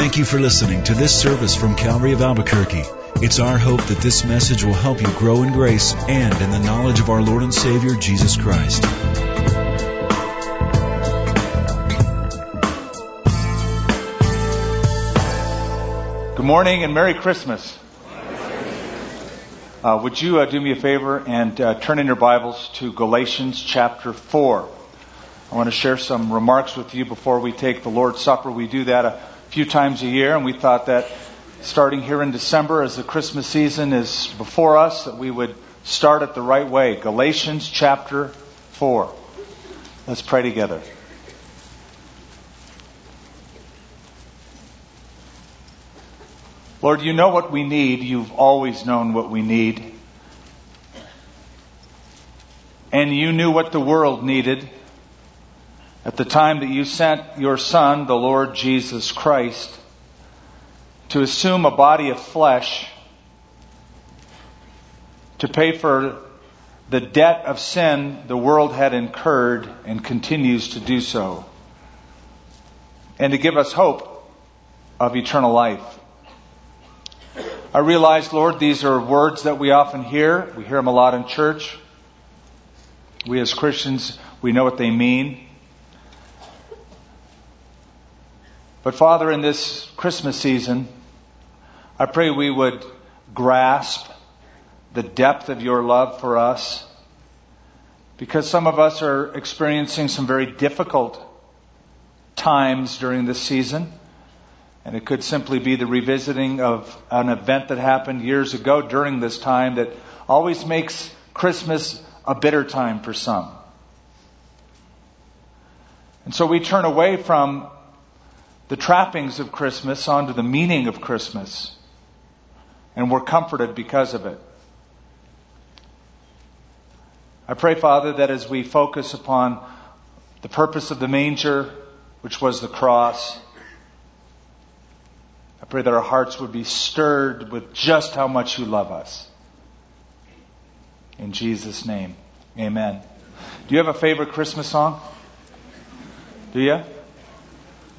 Thank you for listening to this service from Calvary of Albuquerque. It's our hope that this message will help you grow in grace and in the knowledge of our Lord and Savior, Jesus Christ. Good morning and Merry Christmas. Uh, would you uh, do me a favor and uh, turn in your Bibles to Galatians chapter 4? I want to share some remarks with you before we take the Lord's Supper. We do that a few times a year, and we thought that starting here in December, as the Christmas season is before us, that we would start it the right way. Galatians chapter 4. Let's pray together. Lord, you know what we need. You've always known what we need. And you knew what the world needed at the time that you sent your Son, the Lord Jesus Christ, to assume a body of flesh to pay for the debt of sin the world had incurred and continues to do so, and to give us hope of eternal life. I realize, Lord, these are words that we often hear. We hear them a lot in church. We as Christians, we know what they mean. But Father, in this Christmas season, I pray we would grasp the depth of your love for us because some of us are experiencing some very difficult times during this season. And it could simply be the revisiting of an event that happened years ago during this time that always makes Christmas a bitter time for some. And so we turn away from the trappings of Christmas onto the meaning of Christmas. And we're comforted because of it. I pray, Father, that as we focus upon the purpose of the manger, which was the cross, I pray that our hearts would be stirred with just how much you love us. In Jesus' name, amen. Do you have a favorite Christmas song? Do you?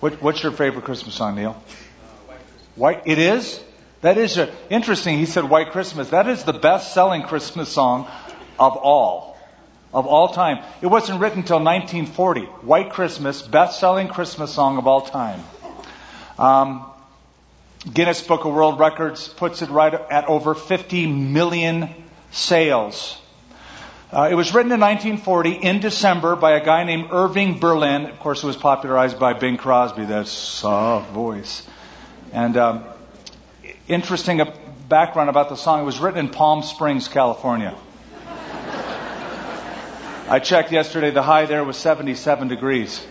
What, what's your favorite Christmas song, Neil? Uh, White. It is. That is a, interesting. He said White Christmas. That is the best-selling Christmas song of all, of all time. It wasn't written until 1940. White Christmas, best-selling Christmas song of all time. Um, Guinness Book of World Records puts it right at over 50 million sales. Uh, it was written in 1940 in December by a guy named Irving Berlin. Of course, it was popularized by Bing Crosby, that soft voice. And um, interesting background about the song: it was written in Palm Springs, California. I checked yesterday; the high there was 77 degrees.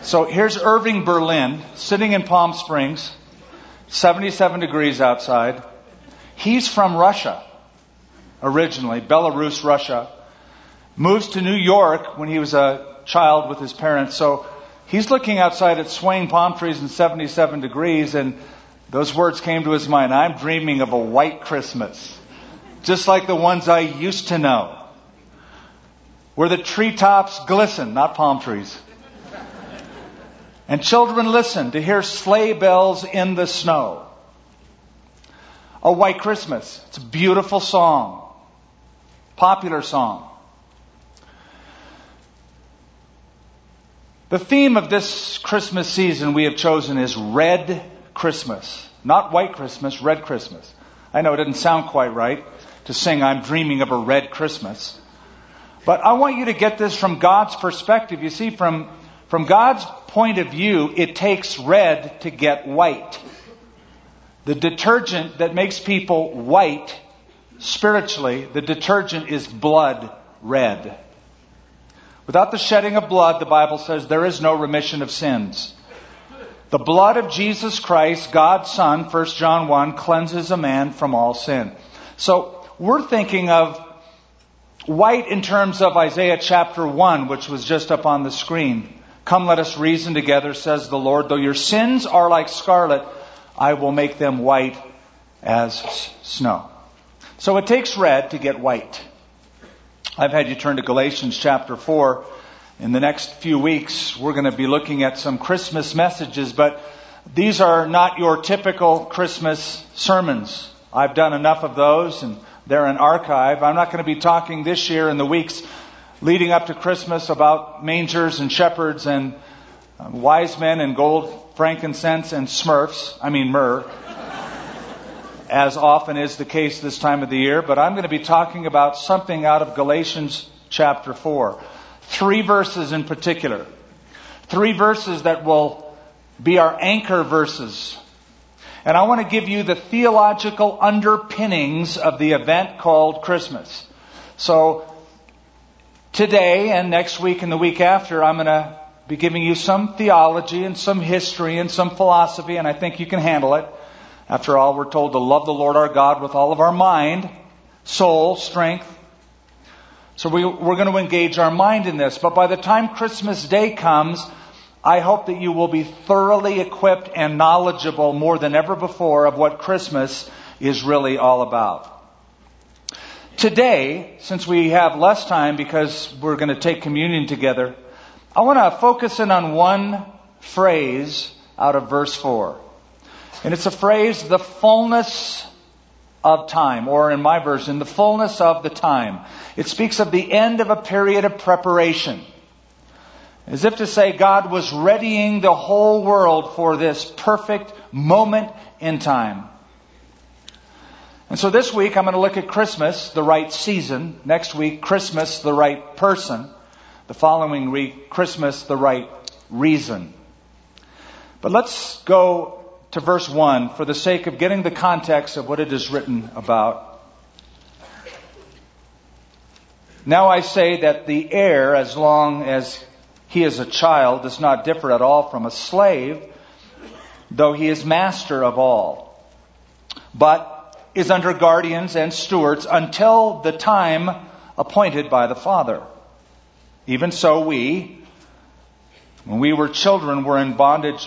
So here's Irving Berlin sitting in Palm Springs, 77 degrees outside. He's from Russia originally, Belarus, Russia, moves to New York when he was a child with his parents. So he's looking outside at swaying palm trees in 77 degrees, and those words came to his mind. I'm dreaming of a white Christmas, just like the ones I used to know, where the treetops glisten, not palm trees. And children listen to hear sleigh bells in the snow. A White Christmas. It's a beautiful song popular song. The theme of this Christmas season we have chosen is Red Christmas. Not White Christmas, Red Christmas. I know it doesn't sound quite right to sing I'm dreaming of a red Christmas. But I want you to get this from God's perspective. You see, from, from God's point of view, it takes red to get white. The detergent that makes people white Spiritually, the detergent is blood red. Without the shedding of blood, the Bible says there is no remission of sins. The blood of Jesus Christ, God's Son, 1 John 1, cleanses a man from all sin. So we're thinking of white in terms of Isaiah chapter 1, which was just up on the screen. Come, let us reason together, says the Lord. Though your sins are like scarlet, I will make them white as snow. So it takes red to get white. I've had you turn to Galatians chapter 4. In the next few weeks, we're going to be looking at some Christmas messages, but These are not your typical Christmas sermons. I've done enough of those and they're an archive. I'm not going to be talking this year in the weeks leading up to Christmas about mangers and shepherds and uh, wise men and gold, frankincense and smurfs. I mean myrrh. As often is the case this time of the year, but I'm going to be talking about something out of Galatians chapter 4. Three verses in particular. Three verses that will be our anchor verses. And I want to give you the theological underpinnings of the event called Christmas. So, today and next week and the week after, I'm going to be giving you some theology and some history and some philosophy, and I think you can handle it. After all, we're told to love the Lord our God with all of our mind, soul, strength. So we, we're going to engage our mind in this. But by the time Christmas Day comes, I hope that you will be thoroughly equipped and knowledgeable more than ever before of what Christmas is really all about. Today, since we have less time because we're going to take communion together, I want to focus in on one phrase out of verse 4. And it's a phrase, the fullness of time, or in my version, the fullness of the time. It speaks of the end of a period of preparation. As if to say God was readying the whole world for this perfect moment in time. And so this week I'm going to look at Christmas, the right season. Next week, Christmas, the right person. The following week, Christmas, the right reason. But let's go to verse 1 for the sake of getting the context of what it is written about. Now I say that the heir, as long as he is a child, does not differ at all from a slave, though he is master of all, but is under guardians and stewards until the time appointed by the Father. Even so, we, when we were children, were in bondage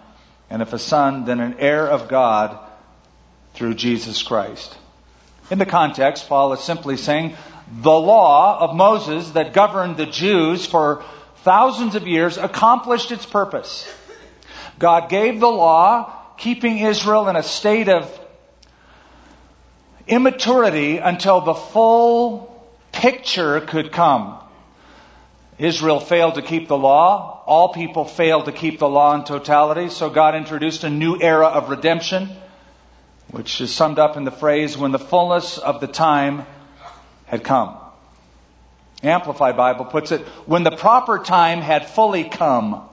And if a son, then an heir of God through Jesus Christ. In the context, Paul is simply saying, the law of Moses that governed the Jews for thousands of years accomplished its purpose. God gave the law, keeping Israel in a state of immaturity until the full picture could come. Israel failed to keep the law. All people failed to keep the law in totality. So God introduced a new era of redemption, which is summed up in the phrase, when the fullness of the time had come. Amplified Bible puts it, when the proper time had fully come.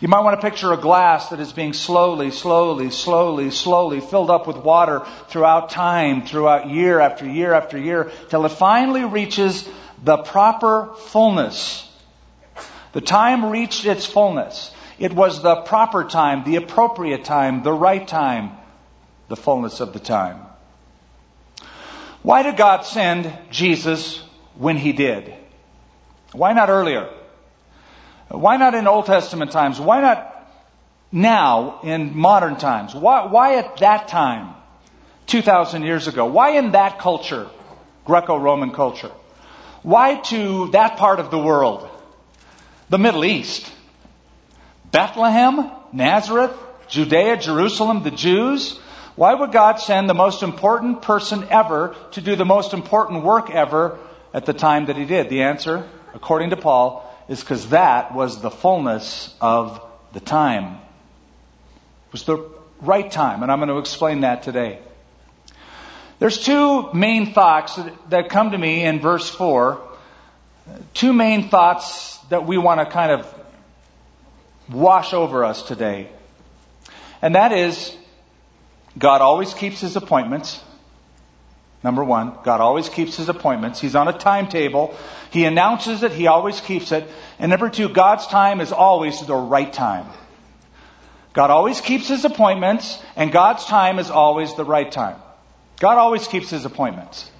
You might want to picture a glass that is being slowly, slowly, slowly, slowly filled up with water throughout time, throughout year after year after year, till it finally reaches the proper fullness. The time reached its fullness. It was the proper time, the appropriate time, the right time, the fullness of the time. Why did God send Jesus when He did? Why not earlier? Why not in Old Testament times? Why not now in modern times? Why, why at that time, 2,000 years ago? Why in that culture, Greco-Roman culture? Why to that part of the world? The Middle East. Bethlehem, Nazareth, Judea, Jerusalem, the Jews. Why would God send the most important person ever to do the most important work ever at the time that he did? The answer, according to Paul, is because that was the fullness of the time. It was the right time, and I'm going to explain that today. There's two main thoughts that come to me in verse 4. Two main thoughts that we want to kind of wash over us today. And that is, God always keeps his appointments. Number one, God always keeps his appointments. He's on a timetable. He announces it. He always keeps it. And number two, God's time is always the right time. God always keeps his appointments, and God's time is always the right time. God always keeps his appointments.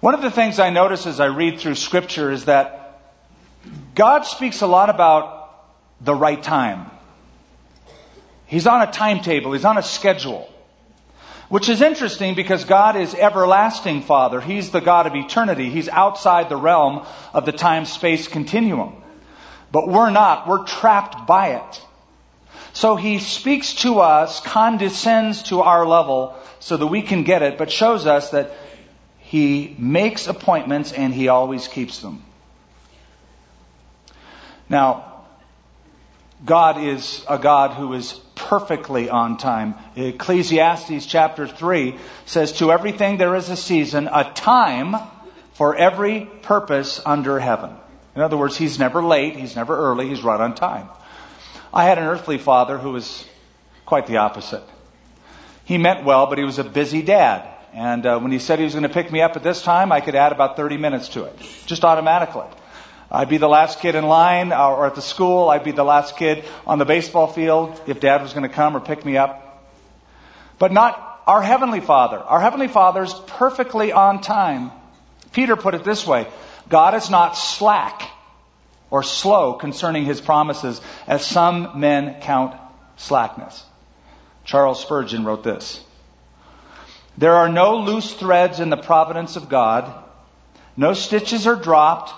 One of the things I notice as I read through Scripture is that God speaks a lot about the right time. He's on a timetable, He's on a schedule. Which is interesting because God is everlasting Father. He's the God of eternity. He's outside the realm of the time space continuum. But we're not. We're trapped by it. So he speaks to us, condescends to our level so that we can get it, but shows us that he makes appointments and he always keeps them. Now, God is a God who is perfectly on time. Ecclesiastes chapter 3 says, To everything there is a season, a time for every purpose under heaven. In other words, he's never late, he's never early, he's right on time. I had an earthly father who was quite the opposite. He meant well, but he was a busy dad. And uh, when he said he was going to pick me up at this time, I could add about 30 minutes to it, just automatically. I'd be the last kid in line uh, or at the school. I'd be the last kid on the baseball field if dad was going to come or pick me up. But not our Heavenly Father. Our Heavenly Father's perfectly on time. Peter put it this way God is not slack or slow concerning his promises, as some men count slackness. Charles Spurgeon wrote this There are no loose threads in the providence of God, no stitches are dropped,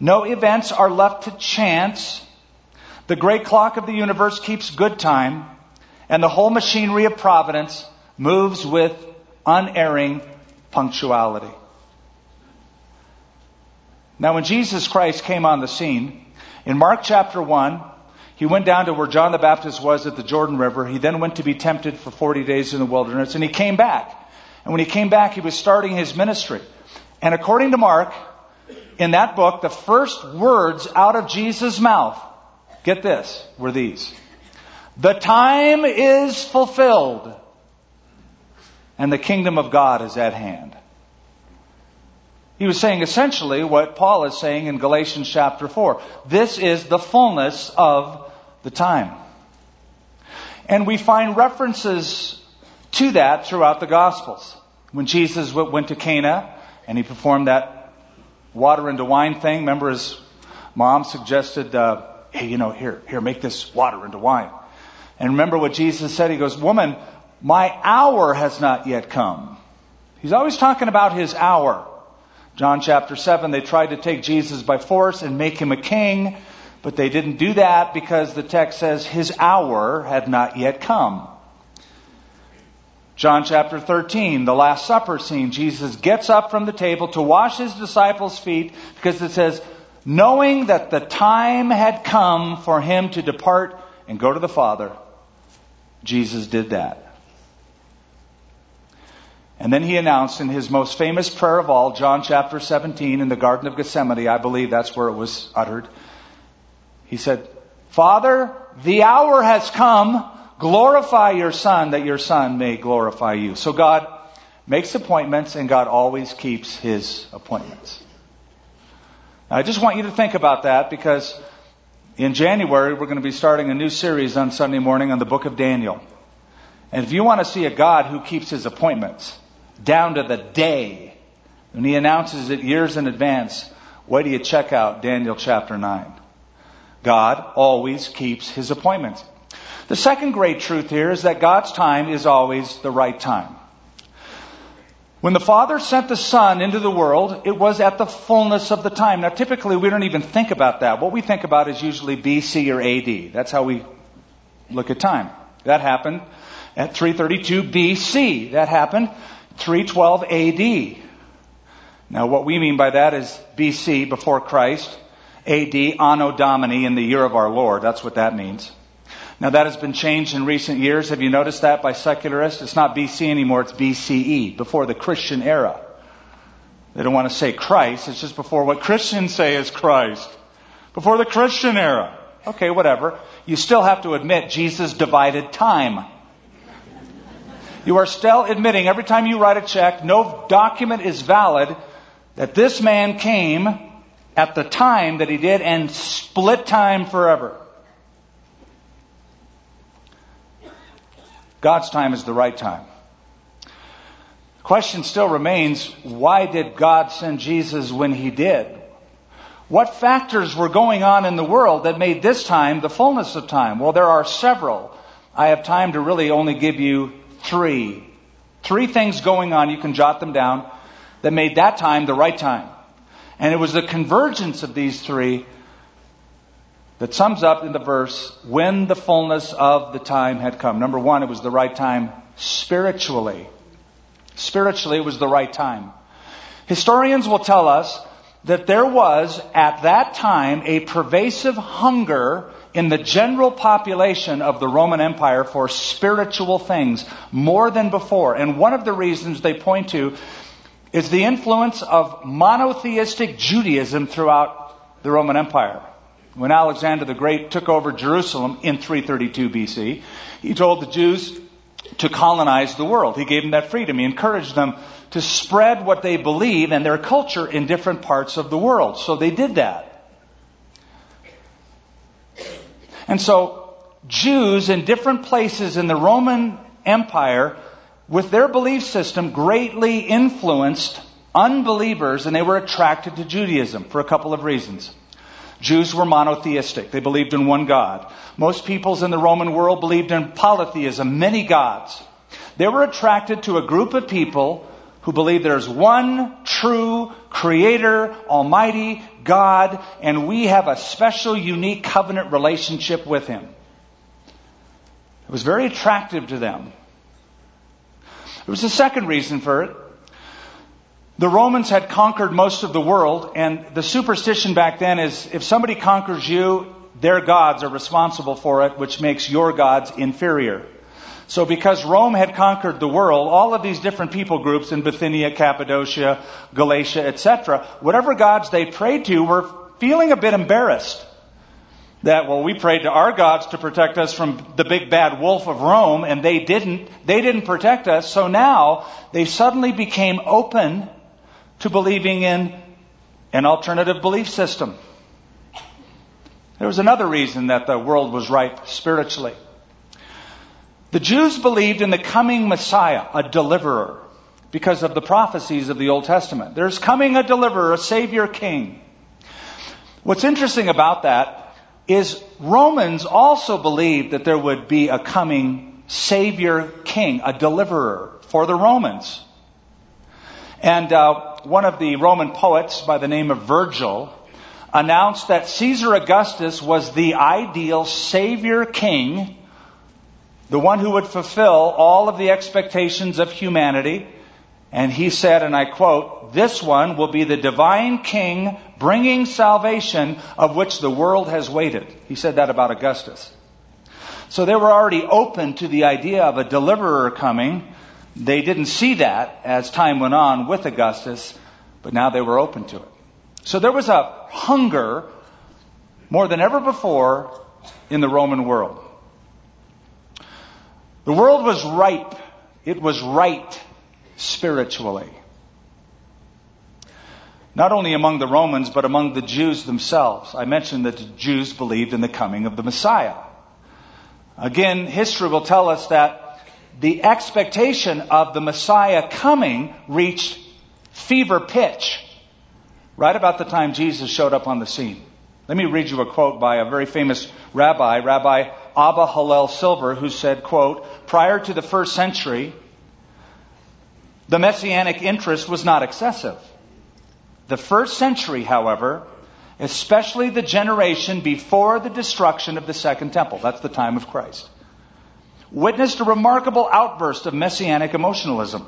no events are left to chance. The great clock of the universe keeps good time, and the whole machinery of providence moves with unerring punctuality. Now, when Jesus Christ came on the scene, in Mark chapter 1, he went down to where John the Baptist was at the Jordan River. He then went to be tempted for 40 days in the wilderness, and he came back. And when he came back, he was starting his ministry. And according to Mark, in that book, the first words out of Jesus' mouth, get this, were these. The time is fulfilled, and the kingdom of God is at hand. He was saying essentially what Paul is saying in Galatians chapter 4. This is the fullness of the time. And we find references to that throughout the Gospels. When Jesus went to Cana and he performed that water into wine thing, remember his mom suggested, uh, hey, you know, here, here, make this water into wine. And remember what Jesus said? He goes, woman, my hour has not yet come. He's always talking about his hour. John chapter 7, they tried to take Jesus by force and make him a king, but they didn't do that because the text says his hour had not yet come. John chapter 13, the Last Supper scene, Jesus gets up from the table to wash his disciples' feet because it says, knowing that the time had come for him to depart and go to the Father, Jesus did that. And then he announced in his most famous prayer of all, John chapter 17 in the Garden of Gethsemane, I believe that's where it was uttered. He said, Father, the hour has come. Glorify your Son that your Son may glorify you. So God makes appointments and God always keeps his appointments. Now, I just want you to think about that because in January we're going to be starting a new series on Sunday morning on the book of Daniel. And if you want to see a God who keeps his appointments, down to the day. And he announces it years in advance. Why do you check out Daniel chapter 9? God always keeps his appointments. The second great truth here is that God's time is always the right time. When the Father sent the Son into the world, it was at the fullness of the time. Now, typically, we don't even think about that. What we think about is usually BC or AD. That's how we look at time. That happened at 332 BC. That happened 312 AD. Now, what we mean by that is BC, before Christ, AD, Anno Domini, in the year of our Lord. That's what that means. Now, that has been changed in recent years. Have you noticed that by secularists? It's not BC anymore, it's BCE, before the Christian era. They don't want to say Christ, it's just before what Christians say is Christ. Before the Christian era. Okay, whatever. You still have to admit Jesus divided time. You are still admitting every time you write a check, no document is valid, that this man came at the time that he did and split time forever. God's time is the right time. The question still remains why did God send Jesus when he did? What factors were going on in the world that made this time the fullness of time? Well, there are several. I have time to really only give you three. Three things going on, you can jot them down, that made that time the right time. And it was the convergence of these three that sums up in the verse when the fullness of the time had come. Number one, it was the right time spiritually. Spiritually, it was the right time. Historians will tell us that there was at that time a pervasive hunger in the general population of the Roman Empire for spiritual things more than before. And one of the reasons they point to is the influence of monotheistic Judaism throughout the Roman Empire. When Alexander the Great took over Jerusalem in 332 BC, he told the Jews to colonize the world. He gave them that freedom. He encouraged them to spread what they believe and their culture in different parts of the world. So they did that. And so Jews in different places in the Roman Empire, with their belief system, greatly influenced unbelievers and they were attracted to Judaism for a couple of reasons. Jews were monotheistic. They believed in one God. Most peoples in the Roman world believed in polytheism, many gods. They were attracted to a group of people who believe there's one true creator, almighty God, and we have a special, unique covenant relationship with him. It was very attractive to them. There was a second reason for it. The Romans had conquered most of the world, and the superstition back then is if somebody conquers you, their gods are responsible for it, which makes your gods inferior. So because Rome had conquered the world, all of these different people groups in Bithynia, Cappadocia, Galatia, etc., whatever gods they prayed to were feeling a bit embarrassed. That, well, we prayed to our gods to protect us from the big bad wolf of Rome, and they didn't. They didn't protect us. So now they suddenly became open to believing in an alternative belief system. There was another reason that the world was ripe spiritually. The Jews believed in the coming Messiah, a deliverer, because of the prophecies of the Old Testament. There's coming a deliverer, a savior king. What's interesting about that is Romans also believed that there would be a coming savior king, a deliverer for the Romans. And uh, one of the Roman poets by the name of Virgil announced that Caesar Augustus was the ideal savior king the one who would fulfill all of the expectations of humanity. And he said, and I quote, this one will be the divine king bringing salvation of which the world has waited. He said that about Augustus. So they were already open to the idea of a deliverer coming. They didn't see that as time went on with Augustus, but now they were open to it. So there was a hunger more than ever before in the Roman world. The world was ripe. It was right spiritually. Not only among the Romans, but among the Jews themselves. I mentioned that the Jews believed in the coming of the Messiah. Again, history will tell us that the expectation of the Messiah coming reached fever pitch right about the time Jesus showed up on the scene. Let me read you a quote by a very famous rabbi, Rabbi Abba Hillel Silver, who said, quote, prior to the first century, the messianic interest was not excessive. The first century, however, especially the generation before the destruction of the second temple, that's the time of Christ, witnessed a remarkable outburst of messianic emotionalism.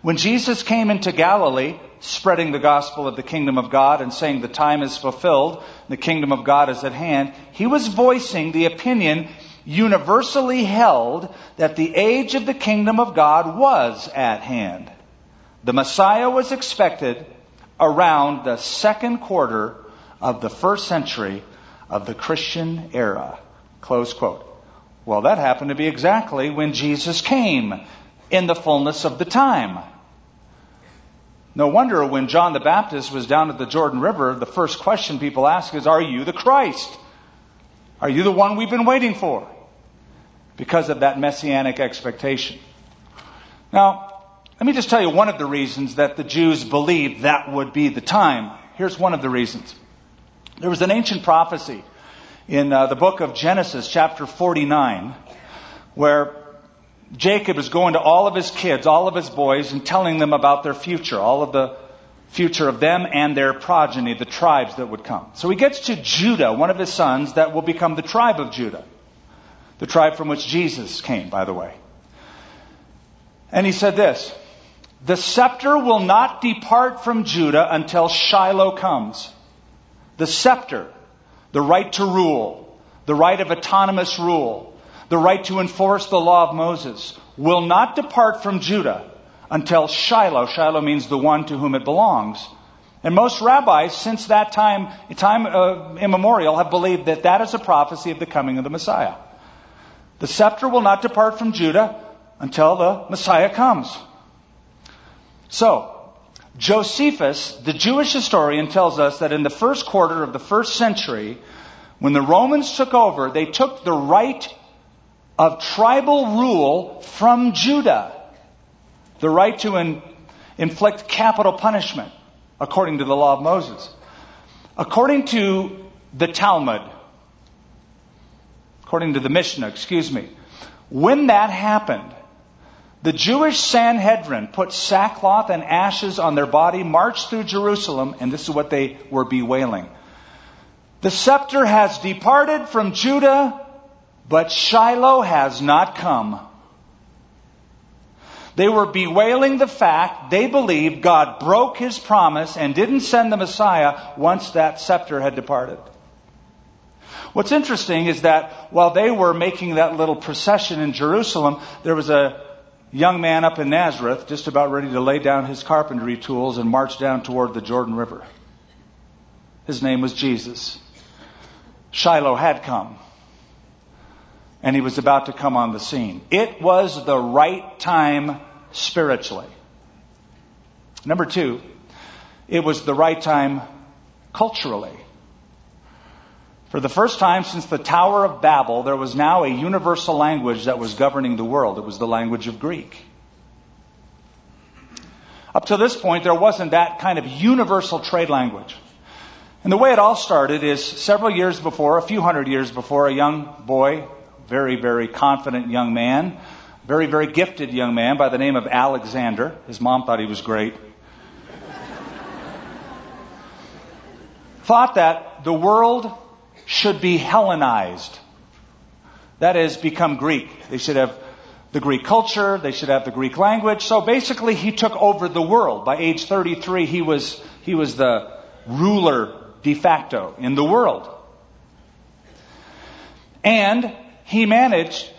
When Jesus came into Galilee, spreading the gospel of the kingdom of God and saying the time is fulfilled, the kingdom of God is at hand, he was voicing the opinion universally held that the age of the kingdom of God was at hand. The Messiah was expected around the second quarter of the first century of the Christian era. Close quote. Well, that happened to be exactly when Jesus came in the fullness of the time. No wonder when John the Baptist was down at the Jordan River, the first question people ask is, Are you the Christ? Are you the one we've been waiting for? because of that messianic expectation. Now, let me just tell you one of the reasons that the Jews believed that would be the time. Here's one of the reasons. There was an ancient prophecy in uh, the book of Genesis, chapter 49, where Jacob is going to all of his kids, all of his boys, and telling them about their future, all of the future of them and their progeny, the tribes that would come. So he gets to Judah, one of his sons, that will become the tribe of Judah. The tribe from which Jesus came, by the way. And he said this The scepter will not depart from Judah until Shiloh comes. The scepter, the right to rule, the right of autonomous rule, the right to enforce the law of Moses, will not depart from Judah until Shiloh. Shiloh means the one to whom it belongs. And most rabbis, since that time, time uh, immemorial, have believed that that is a prophecy of the coming of the Messiah. The scepter will not depart from Judah until the Messiah comes. So, Josephus, the Jewish historian, tells us that in the first quarter of the first century, when the Romans took over, they took the right of tribal rule from Judah the right to in, inflict capital punishment according to the law of Moses. According to the Talmud, according to the Mishnah, excuse me, when that happened, the Jewish Sanhedrin put sackcloth and ashes on their body, marched through Jerusalem, and this is what they were bewailing. The scepter has departed from Judah, but Shiloh has not come. They were bewailing the fact they believed God broke his promise and didn't send the Messiah once that scepter had departed. What's interesting is that while they were making that little procession in Jerusalem, there was a young man up in Nazareth just about ready to lay down his carpentry tools and march down toward the Jordan River. His name was Jesus. Shiloh had come. And he was about to come on the scene. It was the right time spiritually. Number two, it was the right time culturally. For the first time since the Tower of Babel, there was now a universal language that was governing the world. It was the language of Greek. Up to this point, there wasn't that kind of universal trade language. And the way it all started is several years before, a few hundred years before, a young boy, very, very confident young man, very, very gifted young man by the name of Alexander. His mom thought he was great. thought that the world should be Hellenized. That is, become Greek. They should have the Greek culture, they should have the Greek language. So basically, he took over the world. By age 33, he was, he was the ruler de facto in the world. And he managed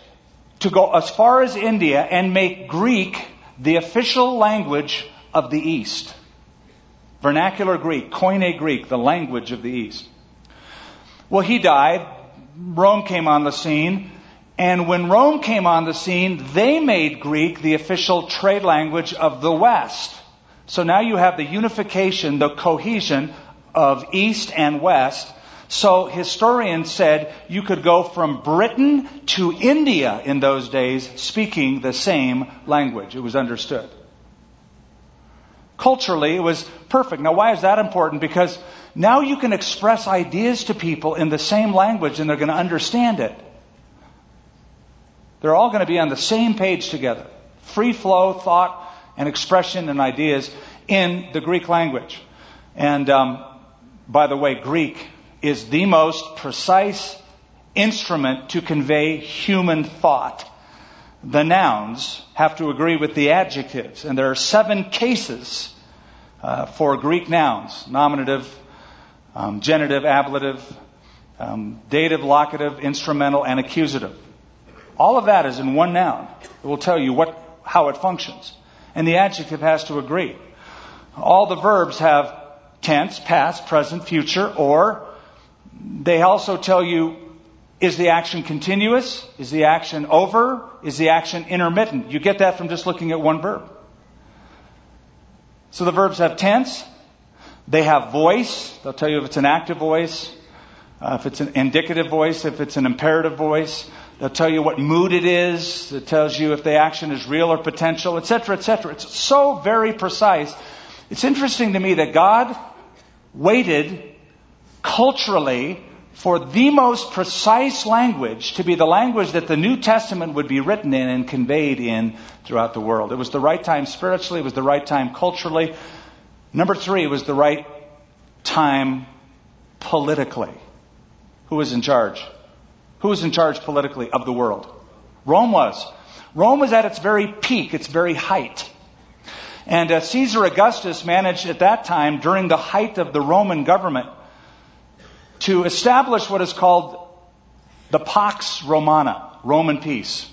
to go as far as India and make Greek the official language of the East. Vernacular Greek, Koine Greek, the language of the East. Well, he died. Rome came on the scene. And when Rome came on the scene, they made Greek the official trade language of the West. So now you have the unification, the cohesion of East and West so historians said you could go from Britain to India in those days speaking the same language. It was understood. Culturally, it was perfect. Now, why is that important? Because now you can express ideas to people in the same language and they're going to understand it. They're all going to be on the same page together. Free flow, thought, and expression and ideas in the Greek language. And um, by the way, Greek is the most precise instrument to convey human thought. The nouns have to agree with the adjectives, and there are seven cases uh, for Greek nouns nominative, um, genitive, ablative, um, dative, locative, instrumental, and accusative. All of that is in one noun. It will tell you what, how it functions. And the adjective has to agree. All the verbs have tense, past, present, future, or they also tell you is the action continuous? Is the action over? Is the action intermittent? You get that from just looking at one verb. So the verbs have tense, they have voice. They'll tell you if it's an active voice, uh, if it's an indicative voice, if it's an imperative voice. They'll tell you what mood it is. It tells you if the action is real or potential, etc., etc. It's so very precise. It's interesting to me that God waited culturally for the most precise language to be the language that the New Testament would be written in and conveyed in throughout the world. It was the right time spiritually, it was the right time culturally. Number three, it was the right time politically. Who was in charge? Who was in charge politically of the world? Rome was. Rome was at its very peak, its very height. And uh, Caesar Augustus managed at that time, during the height of the Roman government, to establish what is called the Pax Romana, Roman peace.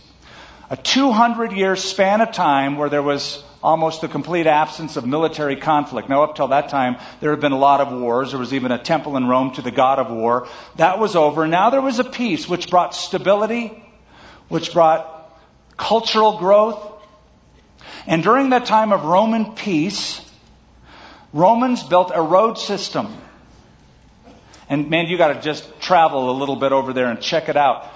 A 200 year span of time where there was almost a complete absence of military conflict. Now, up till that time, there had been a lot of wars. There was even a temple in Rome to the god of war. That was over. Now there was a peace which brought stability, which brought cultural growth. And during that time of Roman peace, Romans built a road system. And man, you got to just travel a little bit over there and check it out.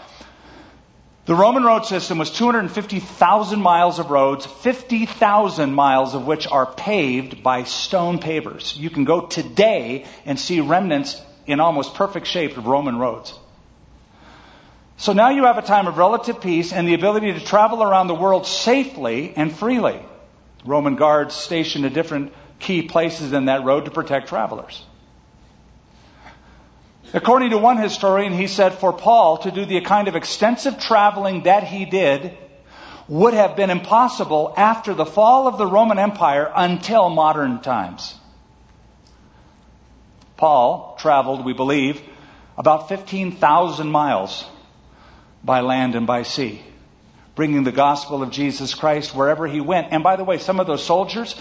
The Roman road system was 250,000 miles of roads, 50,000 miles of which are paved by stone pavers. You can go today and see remnants in almost perfect shape of Roman roads. So now you have a time of relative peace and the ability to travel around the world safely and freely. Roman guards stationed at different key places in that road to protect travelers. According to one historian, he said for Paul to do the kind of extensive traveling that he did would have been impossible after the fall of the Roman Empire until modern times. Paul traveled, we believe, about 15,000 miles by land and by sea, bringing the gospel of Jesus Christ wherever he went. And by the way, some of those soldiers,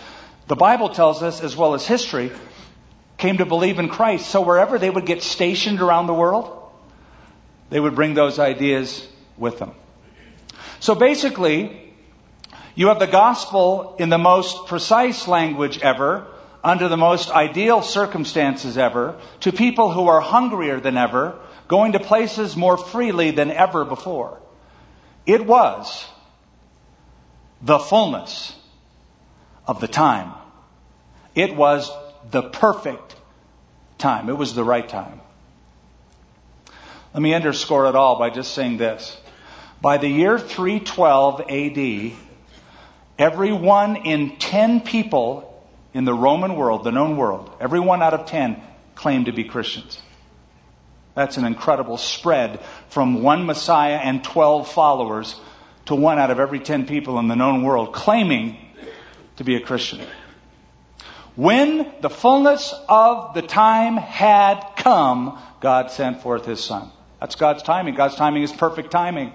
the Bible tells us, as well as history, came to believe in Christ. So wherever they would get stationed around the world, they would bring those ideas with them. So basically, you have the gospel in the most precise language ever, under the most ideal circumstances ever, to people who are hungrier than ever, going to places more freely than ever before. It was the fullness of the time. It was the perfect time. It was the right time. Let me underscore it all by just saying this. By the year 312 AD, every one in 10 people in the Roman world, the known world, every one out of 10 claimed to be Christians. That's an incredible spread from one Messiah and 12 followers to one out of every 10 people in the known world claiming to be a Christian. When the fullness of the time had come, God sent forth His Son. That's God's timing. God's timing is perfect timing.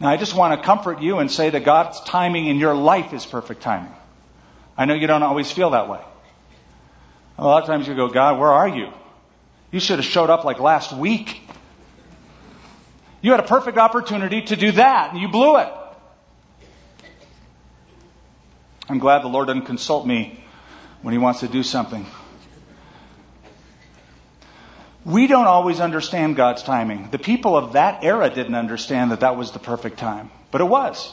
Now, I just want to comfort you and say that God's timing in your life is perfect timing. I know you don't always feel that way. A lot of times you go, God, where are you? You should have showed up like last week. You had a perfect opportunity to do that, and you blew it. I'm glad the Lord didn't consult me when He wants to do something. We don't always understand God's timing. The people of that era didn't understand that that was the perfect time, but it was.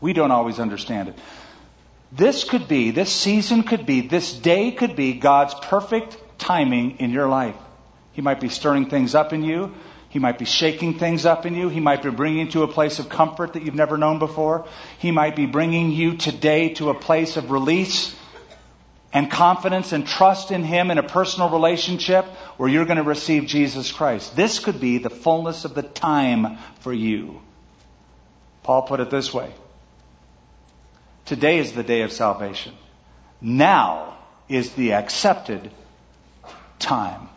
We don't always understand it. This could be, this season could be, this day could be God's perfect timing in your life. He might be stirring things up in you. He might be shaking things up in you. He might be bringing you to a place of comfort that you've never known before. He might be bringing you today to a place of release and confidence and trust in Him in a personal relationship where you're going to receive Jesus Christ. This could be the fullness of the time for you. Paul put it this way Today is the day of salvation. Now is the accepted time.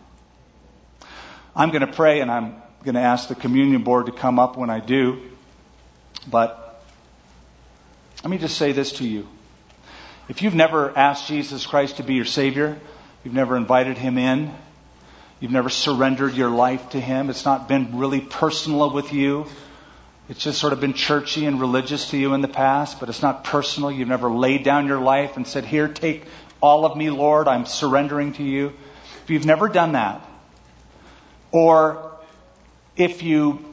I'm going to pray and I'm going to ask the communion board to come up when I do. But let me just say this to you. If you've never asked Jesus Christ to be your Savior, you've never invited Him in, you've never surrendered your life to Him, it's not been really personal with you, it's just sort of been churchy and religious to you in the past, but it's not personal. You've never laid down your life and said, Here, take all of me, Lord, I'm surrendering to you. If you've never done that, or if you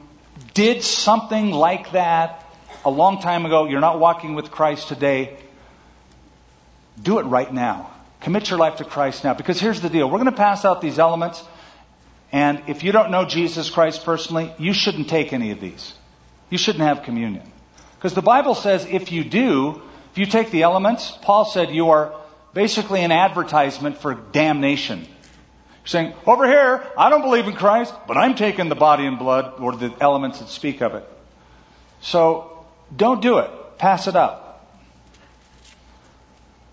did something like that a long time ago, you're not walking with Christ today, do it right now. Commit your life to Christ now. Because here's the deal. We're going to pass out these elements. And if you don't know Jesus Christ personally, you shouldn't take any of these. You shouldn't have communion. Because the Bible says if you do, if you take the elements, Paul said you are basically an advertisement for damnation. You're saying, over here, I don't believe in Christ, but I'm taking the body and blood or the elements that speak of it. So don't do it. Pass it up.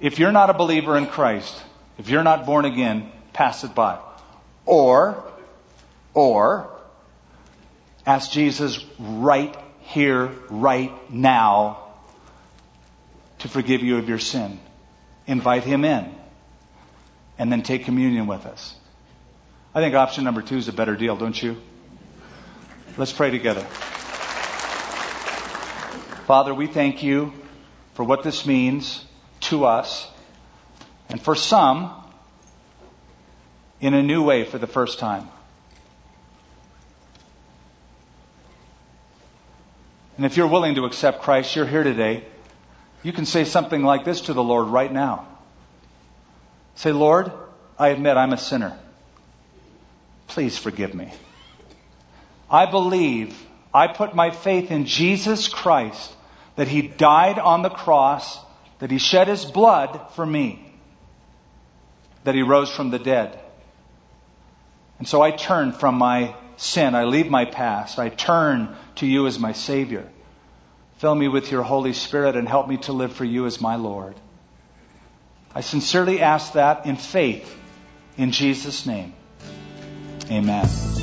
If you're not a believer in Christ, if you're not born again, pass it by. Or, or, ask Jesus right here, right now, to forgive you of your sin. Invite him in. And then take communion with us. I think option number two is a better deal, don't you? Let's pray together. Father, we thank you for what this means to us, and for some, in a new way for the first time. And if you're willing to accept Christ, you're here today. You can say something like this to the Lord right now. Say, Lord, I admit I'm a sinner. Please forgive me. I believe, I put my faith in Jesus Christ, that He died on the cross that he shed his blood for me, that he rose from the dead. And so I turn from my sin. I leave my past. I turn to you as my Savior. Fill me with your Holy Spirit and help me to live for you as my Lord. I sincerely ask that in faith in Jesus' name. Amen.